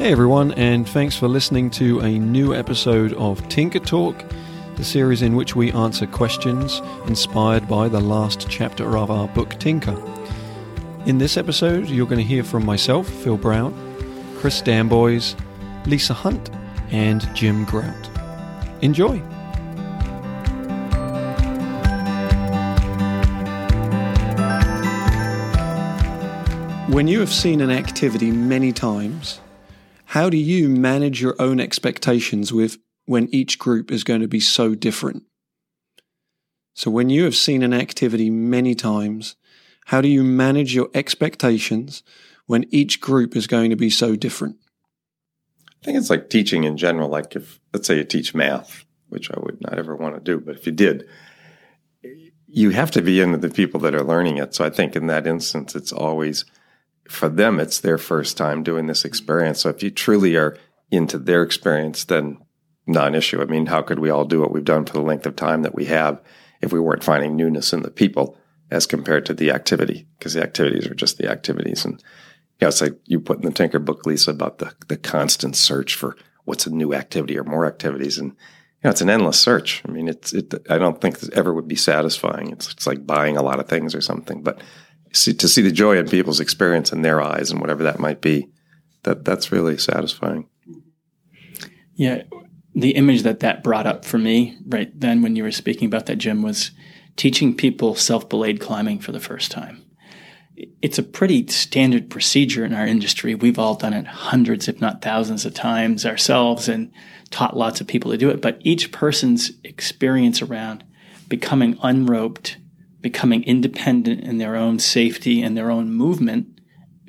Hey everyone, and thanks for listening to a new episode of Tinker Talk, the series in which we answer questions inspired by the last chapter of our book Tinker. In this episode, you're going to hear from myself, Phil Brown, Chris Damboise, Lisa Hunt, and Jim Grout. Enjoy! When you have seen an activity many times, how do you manage your own expectations with when each group is going to be so different? So, when you have seen an activity many times, how do you manage your expectations when each group is going to be so different? I think it's like teaching in general. Like if, let's say you teach math, which I would not ever want to do, but if you did, you have to be into the people that are learning it. So I think in that instance, it's always for them, it's their first time doing this experience. So if you truly are into their experience, then non issue. I mean, how could we all do what we've done for the length of time that we have if we weren't finding newness in the people as compared to the activity? Because the activities are just the activities. And, you know, it's like you put in the Tinker book, Lisa, about the, the constant search for what's a new activity or more activities. And, you know, it's an endless search. I mean, it's, it, I don't think it ever would be satisfying. It's, it's like buying a lot of things or something, but see, to see the joy in people's experience in their eyes and whatever that might be, that that's really satisfying. Yeah, the image that that brought up for me right then when you were speaking about that, Jim, was teaching people self-belayed climbing for the first time. It's a pretty standard procedure in our industry. We've all done it hundreds, if not thousands of times ourselves and taught lots of people to do it. But each person's experience around becoming unroped becoming independent in their own safety and their own movement.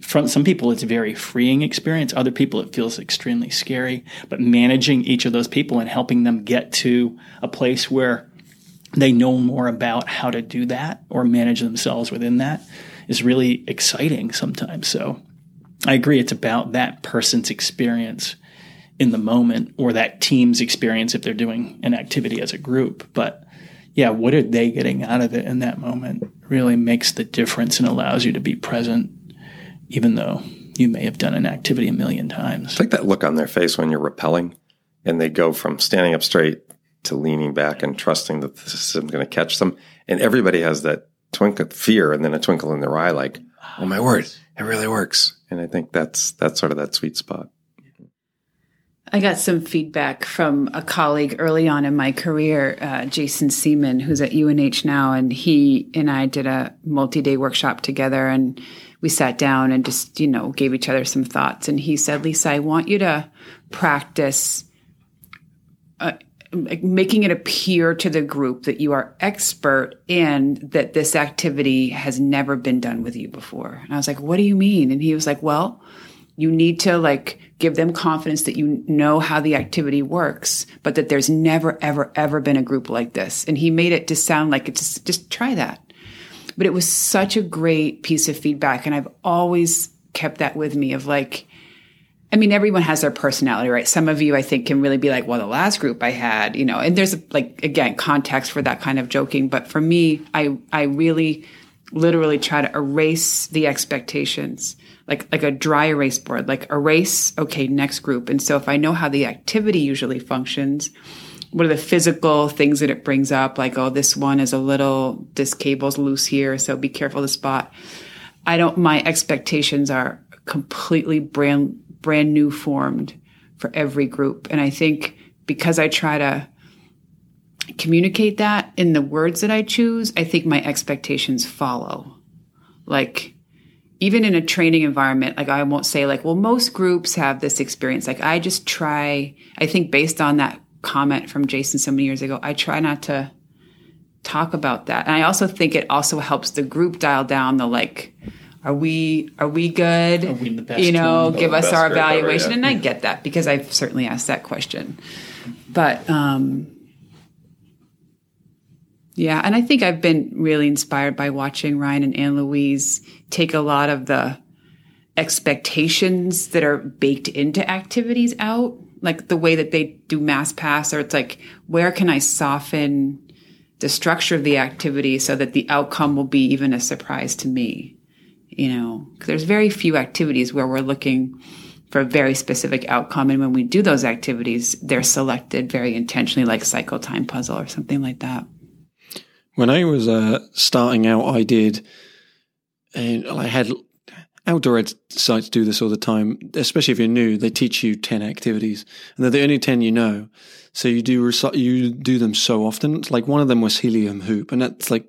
From some people, it's a very freeing experience. Other people, it feels extremely scary. But managing each of those people and helping them get to a place where they know more about how to do that or manage themselves within that is really exciting sometimes. So I agree. It's about that person's experience in the moment or that team's experience if they're doing an activity as a group. But yeah, what are they getting out of it in that moment really makes the difference and allows you to be present, even though you may have done an activity a million times. Take that look on their face when you're rappelling and they go from standing up straight to leaning back and trusting that the system's going to catch them. And everybody has that twinkle fear and then a twinkle in their eye, like, oh my word, it really works. And I think that's, that's sort of that sweet spot. I got some feedback from a colleague early on in my career, uh, Jason Seaman, who's at UNH now, and he and I did a multi-day workshop together, and we sat down and just you know gave each other some thoughts. And he said, "Lisa, I want you to practice." Uh, making it appear to the group that you are expert in that this activity has never been done with you before. And I was like, what do you mean? And he was like, well, you need to like give them confidence that you know how the activity works, but that there's never, ever, ever been a group like this. And he made it to sound like it's just, just try that. But it was such a great piece of feedback. And I've always kept that with me of like, I mean, everyone has their personality, right? Some of you, I think, can really be like, well, the last group I had, you know, and there's like, again, context for that kind of joking. But for me, I, I really literally try to erase the expectations like like a dry erase board, like erase, okay, next group. And so if I know how the activity usually functions, what are the physical things that it brings up? Like, oh, this one is a little, this cable's loose here, so be careful the spot. I don't, my expectations are completely brand, brand new formed for every group. And I think because I try to communicate that in the words that I choose, I think my expectations follow. Like, even in a training environment, like I won't say like, well, most groups have this experience. Like I just try, I think based on that comment from Jason so many years ago, I try not to talk about that. And I also think it also helps the group dial down the like, are we are we good? Are we the best you know, give us our group ever, evaluation. yeah. And I get that because I've certainly asked that question. But um yeah, and I think I've been really inspired by watching Ryan and Anne Louise take a lot of the expectations that are baked into activities out, like the way that they do mass pass, or it's like, where can I soften the structure of the activity so that the outcome will be even a surprise to me? You know, there's very few activities where we're looking for a very specific outcome. And when we do those activities, they're selected very intentionally, like cycle time puzzle or something like that. When I was uh, starting out, I did, and I had outdoor ed sites do this all the time, especially if you're new. They teach you ten activities, and they're the only ten you know. So you do you do them so often. It's like one of them was helium hoop, and that's like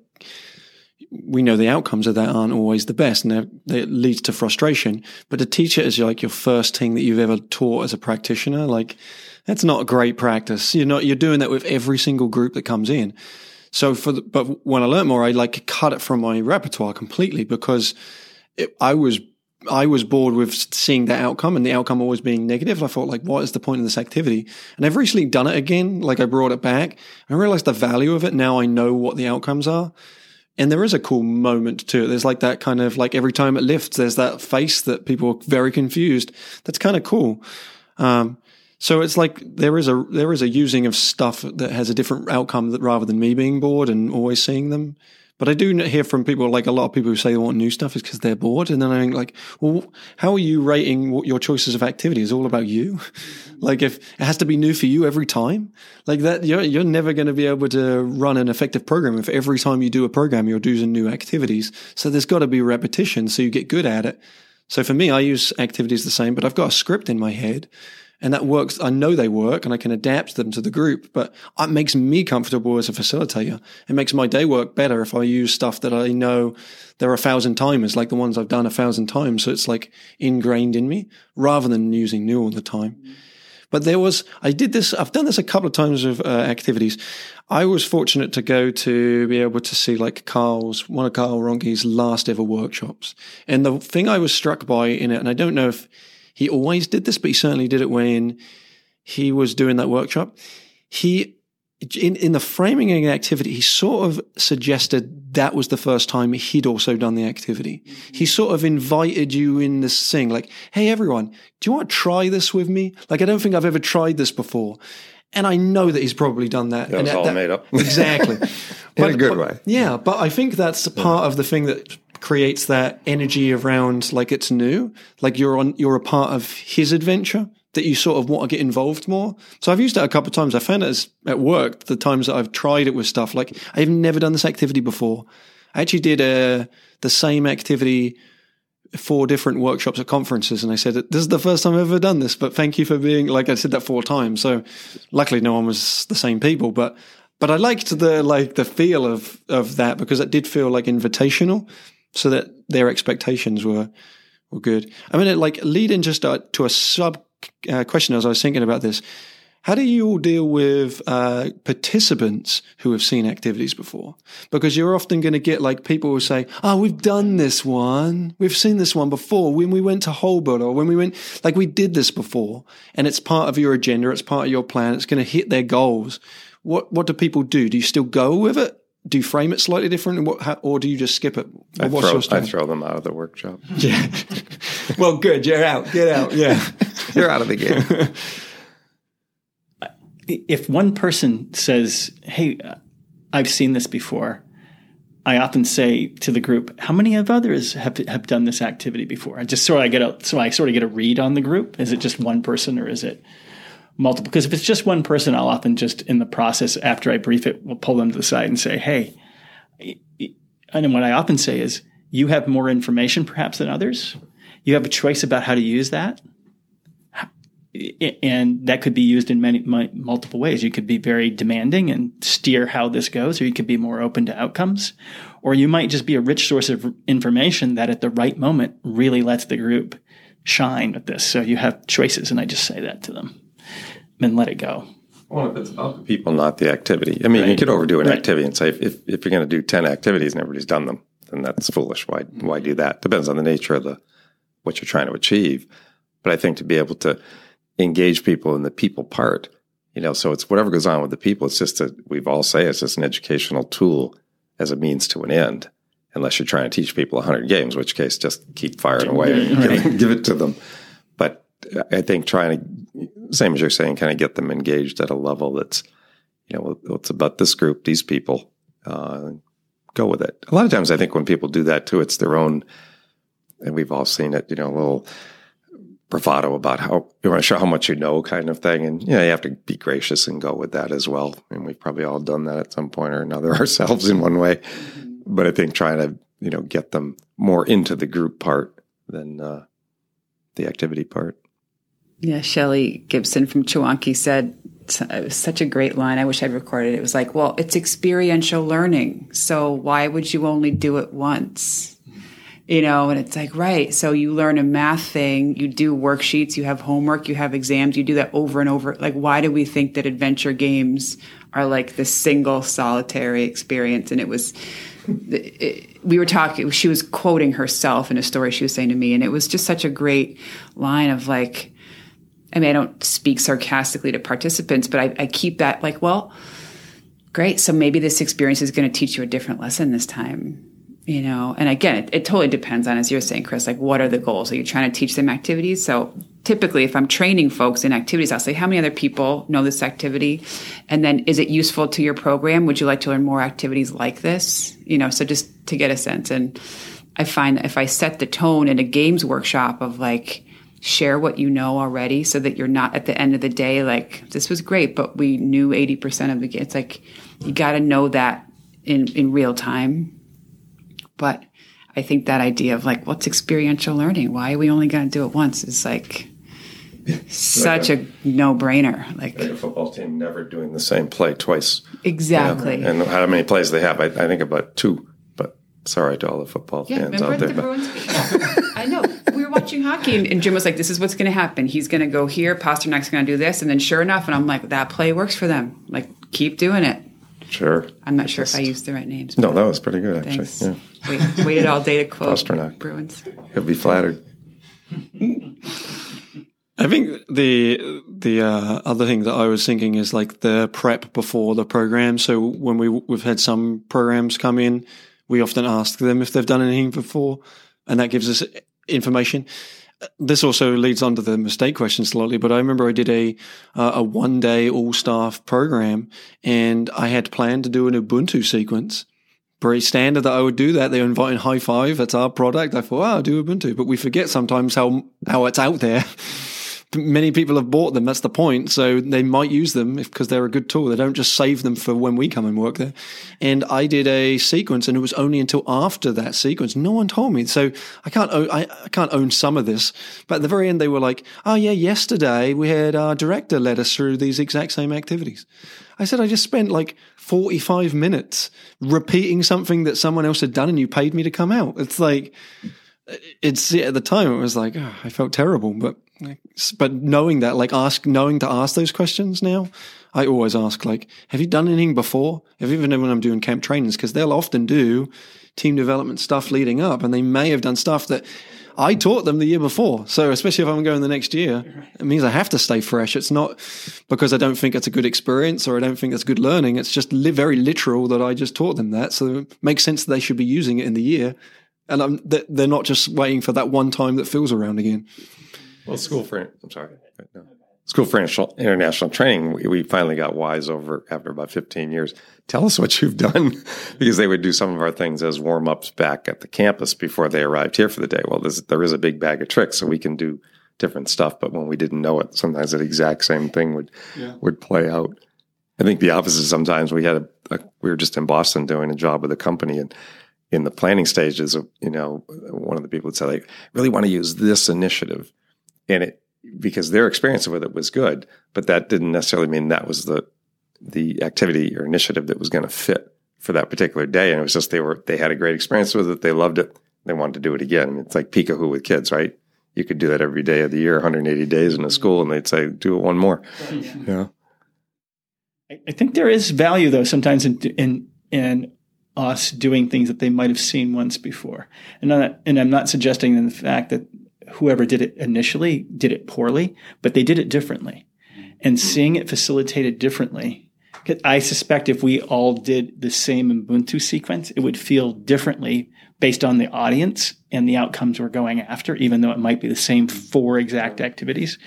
we know the outcomes of that aren't always the best, and it leads to frustration. But to teach it as like your first thing that you've ever taught as a practitioner, like that's not a great practice. You're not you're doing that with every single group that comes in. So for the, but when I learned more, I like cut it from my repertoire completely because it, I was I was bored with seeing that outcome and the outcome always being negative. I thought, like, what is the point of this activity? And I've recently done it again. Like, I brought it back. I realized the value of it. Now I know what the outcomes are. And there is a cool moment to it. There's like that kind of like every time it lifts, there's that face that people are very confused. That's kind of cool. Um, so it's like there is a there is a using of stuff that has a different outcome that rather than me being bored and always seeing them. But I do hear from people, like a lot of people who say they want new stuff is because they're bored. And then I think like, well, how are you rating what your choices of activity is all about you? like if it has to be new for you every time, like that, you're, you're never going to be able to run an effective program if every time you do a program, you're doing new activities. So there's got to be repetition so you get good at it. So for me, I use activities the same, but I've got a script in my head and that works. I know they work and I can adapt them to the group, but it makes me comfortable as a facilitator. It makes my day work better if I use stuff that I know there are a thousand timers, like the ones I've done a thousand times. So it's like ingrained in me rather than using new all the time. But there was, I did this, I've done this a couple of times of uh, activities. I was fortunate to go to be able to see like Karl's, one of Karl Rohnke's last ever workshops. And the thing I was struck by in it, and I don't know if he always did this, but he certainly did it when he was doing that workshop. He, in, in the framing of the activity, he sort of suggested that was the first time he'd also done the activity. Mm-hmm. He sort of invited you in this thing, like, Hey, everyone, do you want to try this with me? Like, I don't think I've ever tried this before. And I know that he's probably done that. That was and all that, made up. Exactly. in but, a good but, way. Yeah. But I think that's part of the thing that creates that energy around like it's new, like you're on, you're a part of his adventure that you sort of want to get involved more. So I've used it a couple of times. I found it at work, the times that I've tried it with stuff, like I've never done this activity before. I actually did uh, the same activity four different workshops at conferences and I said, this is the first time I've ever done this, but thank you for being, like I said that four times. So luckily no one was the same people, but, but I liked the, like the feel of, of that because it did feel like invitational so that their expectations were were good. I mean, like leading just uh, to a sub uh, question as I was thinking about this. How do you all deal with uh, participants who have seen activities before? Because you're often going to get like people who say, "Oh, we've done this one. We've seen this one before. When we went to Holbert, or when we went, like we did this before, and it's part of your agenda. It's part of your plan. It's going to hit their goals." What what do people do? Do you still go with it, do you frame it slightly different, or do you just skip it? I throw, I throw, them out of the workshop. Yeah. well, good. You're out. Get out. Yeah. You're out of the game. if one person says, "Hey, I've seen this before," I often say to the group, "How many of others have have done this activity before?" I just sort of get a so I sort of get a read on the group. Is it just one person, or is it multiple. Because if it's just one person, I'll often just in the process after I brief it, we'll pull them to the side and say, "Hey," and what I often say is, "You have more information perhaps than others. You have a choice about how to use that." And that could be used in many multiple ways. You could be very demanding and steer how this goes, or you could be more open to outcomes, or you might just be a rich source of information that at the right moment really lets the group shine with this. So you have choices, and I just say that to them and let it go. Well, if it's about the people, not the activity. I mean, right. you could overdo an right. activity and say if, if, if you're going to do ten activities and everybody's done them, then that's foolish. Why why do that? Depends on the nature of the what you're trying to achieve. But I think to be able to engage people in the people part, you know, so it's whatever goes on with the people. It's just that we've all say it's just an educational tool as a means to an end. Unless you're trying to teach people 100 games, which case just keep firing away and give, give it to them. I think trying to same as you're saying, kind of get them engaged at a level that's, you know, it's about this group, these people. Uh, go with it. A lot of times, I think when people do that too, it's their own, and we've all seen it. You know, a little bravado about how you want to show how much you know, kind of thing. And yeah, you have to be gracious and go with that as well. And we've probably all done that at some point or another ourselves in one way. But I think trying to you know get them more into the group part than uh, the activity part. Yeah, Shelley Gibson from Chewonki said it was such a great line. I wish I'd recorded it. It was like, well, it's experiential learning. So why would you only do it once? You know, and it's like, right. So you learn a math thing, you do worksheets, you have homework, you have exams, you do that over and over. Like, why do we think that adventure games are like the single solitary experience? And it was, it, we were talking, she was quoting herself in a story she was saying to me. And it was just such a great line of like, I mean, I don't speak sarcastically to participants, but I, I keep that like, well, great. So maybe this experience is going to teach you a different lesson this time, you know? And again, it, it, totally depends on, as you're saying, Chris, like what are the goals? Are you trying to teach them activities? So typically, if I'm training folks in activities, I'll say, how many other people know this activity? And then is it useful to your program? Would you like to learn more activities like this? You know, so just to get a sense. And I find if I set the tone in a games workshop of like, share what you know already so that you're not at the end of the day like this was great but we knew 80% of the it's like you got to know that in in real time. But i think that idea of like what's experiential learning? Why are we only going to do it once is like such like a, a no-brainer like, like, a football team never doing the same play twice. Exactly. And how many plays they have? I, I think about two but sorry to all the football yeah, fans out there the but. I know watching hockey, and, and Jim was like, "This is what's going to happen. He's going to go here. Pastrnak's going to do this." And then, sure enough, and I'm like, "That play works for them. Like, keep doing it." Sure. I'm not sure Just, if I used the right names. No, that was pretty good actually. Yeah. Wait, waited all day to quote Pasternak. Bruins. He'll be flattered. I think the the uh, other thing that I was thinking is like the prep before the program. So when we we've had some programs come in, we often ask them if they've done anything before, and that gives us information. This also leads on to the mistake question slightly, but I remember I did a uh, a one day all staff program, and I had planned to do an Ubuntu sequence. Very standard that I would do that. They're inviting high five. That's our product. I thought, oh, I'll do Ubuntu, but we forget sometimes how how it's out there. many people have bought them. That's the point. So they might use them because they're a good tool. They don't just save them for when we come and work there. And I did a sequence, and it was only until after that sequence. No one told me. So I can't own, I, I can't own some of this. But at the very end, they were like, "Oh yeah, yesterday we had our director led us through these exact same activities." I said, "I just spent like 45 minutes repeating something that someone else had done, and you paid me to come out." It's like it's at the time it was like oh, I felt terrible, but but knowing that, like ask, knowing to ask those questions now, I always ask, like, have you done anything before? Have you even when I'm doing camp trainings? Because they'll often do team development stuff leading up, and they may have done stuff that I taught them the year before. So especially if I'm going the next year, it means I have to stay fresh. It's not because I don't think it's a good experience or I don't think it's good learning. It's just li- very literal that I just taught them that. So it makes sense that they should be using it in the year. And I'm, they're not just waiting for that one time that feels around again. Well, school for I'm sorry, no. school for international training. We, we, finally got wise over after about 15 years. Tell us what you've done, because they would do some of our things as warm ups back at the campus before they arrived here for the day. Well, there is a big bag of tricks, so we can do different stuff. But when we didn't know it, sometimes that exact same thing would yeah. would play out. I think the opposite. Sometimes we had a, a we were just in Boston doing a job with a company and in the planning stages of, you know, one of the people would say, like, really want to use this initiative and it because their experience with it was good, but that didn't necessarily mean that was the the activity or initiative that was going to fit for that particular day. And it was just they were they had a great experience with it, they loved it, they wanted to do it again. I mean, it's like Peekaboo with kids, right? You could do that every day of the year, 180 days in a school, and they'd say, "Do it one more." Yeah. yeah. I think there is value though sometimes in in in us doing things that they might have seen once before, and I'm not, and I'm not suggesting in the fact that whoever did it initially did it poorly, but they did it differently. And seeing it facilitated differently, I suspect if we all did the same Ubuntu sequence, it would feel differently based on the audience and the outcomes we're going after, even though it might be the same four exact activities.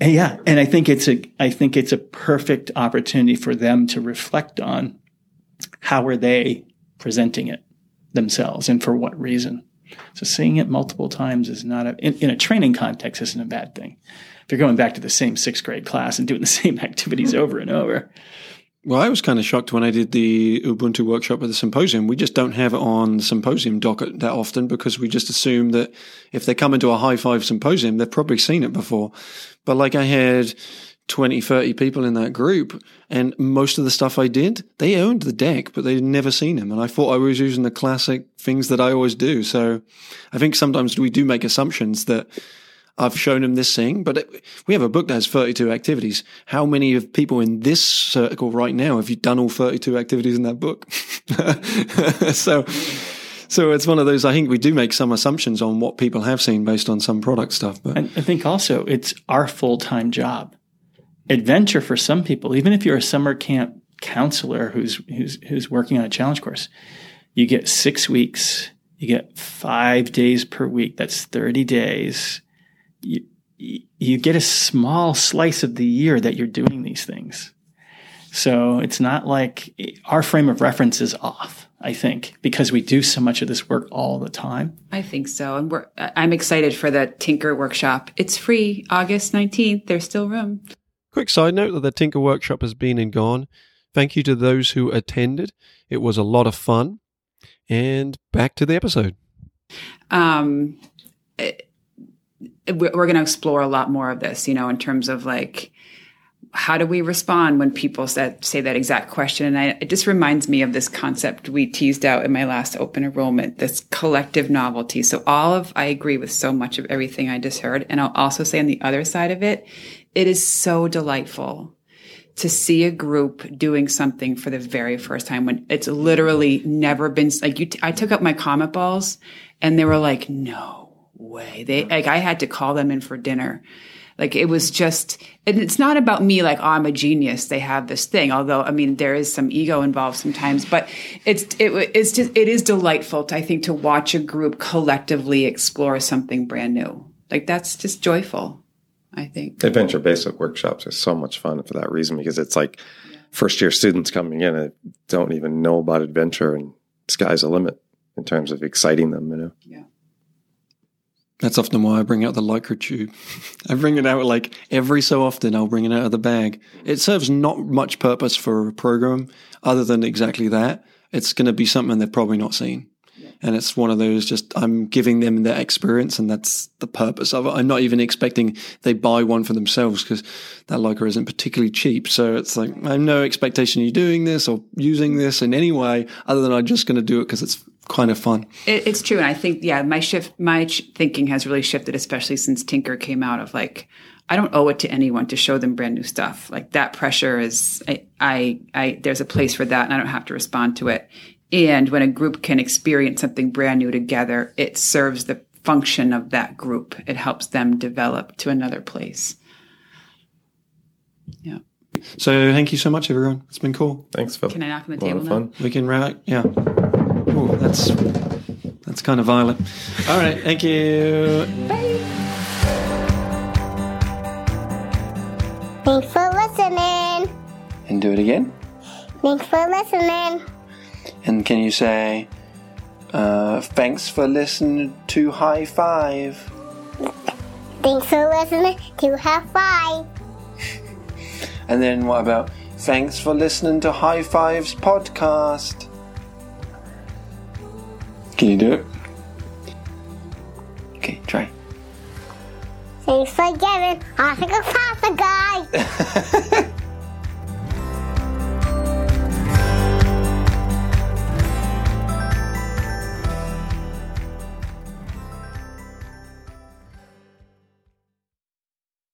And yeah, and I think it's a I think it's a perfect opportunity for them to reflect on how are they presenting it themselves and for what reason. So seeing it multiple times is not a, in, in a training context isn't a bad thing. If you're going back to the same sixth grade class and doing the same activities over and over. Well, I was kind of shocked when I did the Ubuntu workshop at the symposium. We just don't have it on the symposium docket that often because we just assume that if they come into a high five symposium, they've probably seen it before. But like I had 20, 30 people in that group and most of the stuff I did, they owned the deck, but they'd never seen him. And I thought I was using the classic things that I always do. So I think sometimes we do make assumptions that I've shown them this thing, but it, we have a book that has 32 activities. How many of people in this circle right now have you done all 32 activities in that book? so, so it's one of those. I think we do make some assumptions on what people have seen based on some product stuff. But I think also it's our full time job. Adventure for some people, even if you're a summer camp counselor who's who's who's working on a challenge course, you get six weeks. You get five days per week. That's 30 days you, you get a small slice of the year that you're doing these things. So it's not like our frame of reference is off, I think, because we do so much of this work all the time. I think so. And we're, I'm excited for the Tinker workshop. It's free August 19th. There's still room. Quick side note that the Tinker workshop has been and gone. Thank you to those who attended. It was a lot of fun. And back to the episode. Um, it, we're going to explore a lot more of this, you know, in terms of like, how do we respond when people say, say that exact question? And I, it just reminds me of this concept we teased out in my last open enrollment, this collective novelty. So all of, I agree with so much of everything I just heard. And I'll also say on the other side of it, it is so delightful to see a group doing something for the very first time when it's literally never been like you, t- I took up my comet balls and they were like, no, way. They like I had to call them in for dinner. Like it was just, and it's not about me. Like oh, I'm a genius. They have this thing. Although I mean there is some ego involved sometimes, but it's it, it's just it is delightful. To, I think to watch a group collectively explore something brand new. Like that's just joyful. I think adventure basic workshops are so much fun for that reason because it's like yeah. first year students coming in and don't even know about adventure and sky's the limit in terms of exciting them. You know. Yeah. That's often why I bring out the lycra tube. I bring it out like every so often. I'll bring it out of the bag. It serves not much purpose for a program other than exactly that. It's going to be something they've probably not seen. And it's one of those just, I'm giving them that experience and that's the purpose of it. I'm not even expecting they buy one for themselves because that lycra isn't particularly cheap. So it's like, I have no expectation of you doing this or using this in any way other than I'm just going to do it because it's kind of fun. It, it's true, and I think yeah, my shift, my thinking has really shifted, especially since Tinker came out. Of like, I don't owe it to anyone to show them brand new stuff. Like that pressure is, I, I, I there's a place for that, and I don't have to respond to it. And when a group can experience something brand new together, it serves the function of that group. It helps them develop to another place. Yeah. So thank you so much, everyone. It's been cool. Thanks, Phil. Can I knock on the table now? We can wrap. Yeah. Oh, that's that's kind of violent. All right, thank you. Bye. Thanks for listening. And do it again. Thanks for listening. And can you say, uh, thanks for listening to High Five? Thanks for listening to High Five. And then what about, thanks for listening to High Five's podcast? Can you do it? Okay, try. Thanks for giving. I think a pasta guy.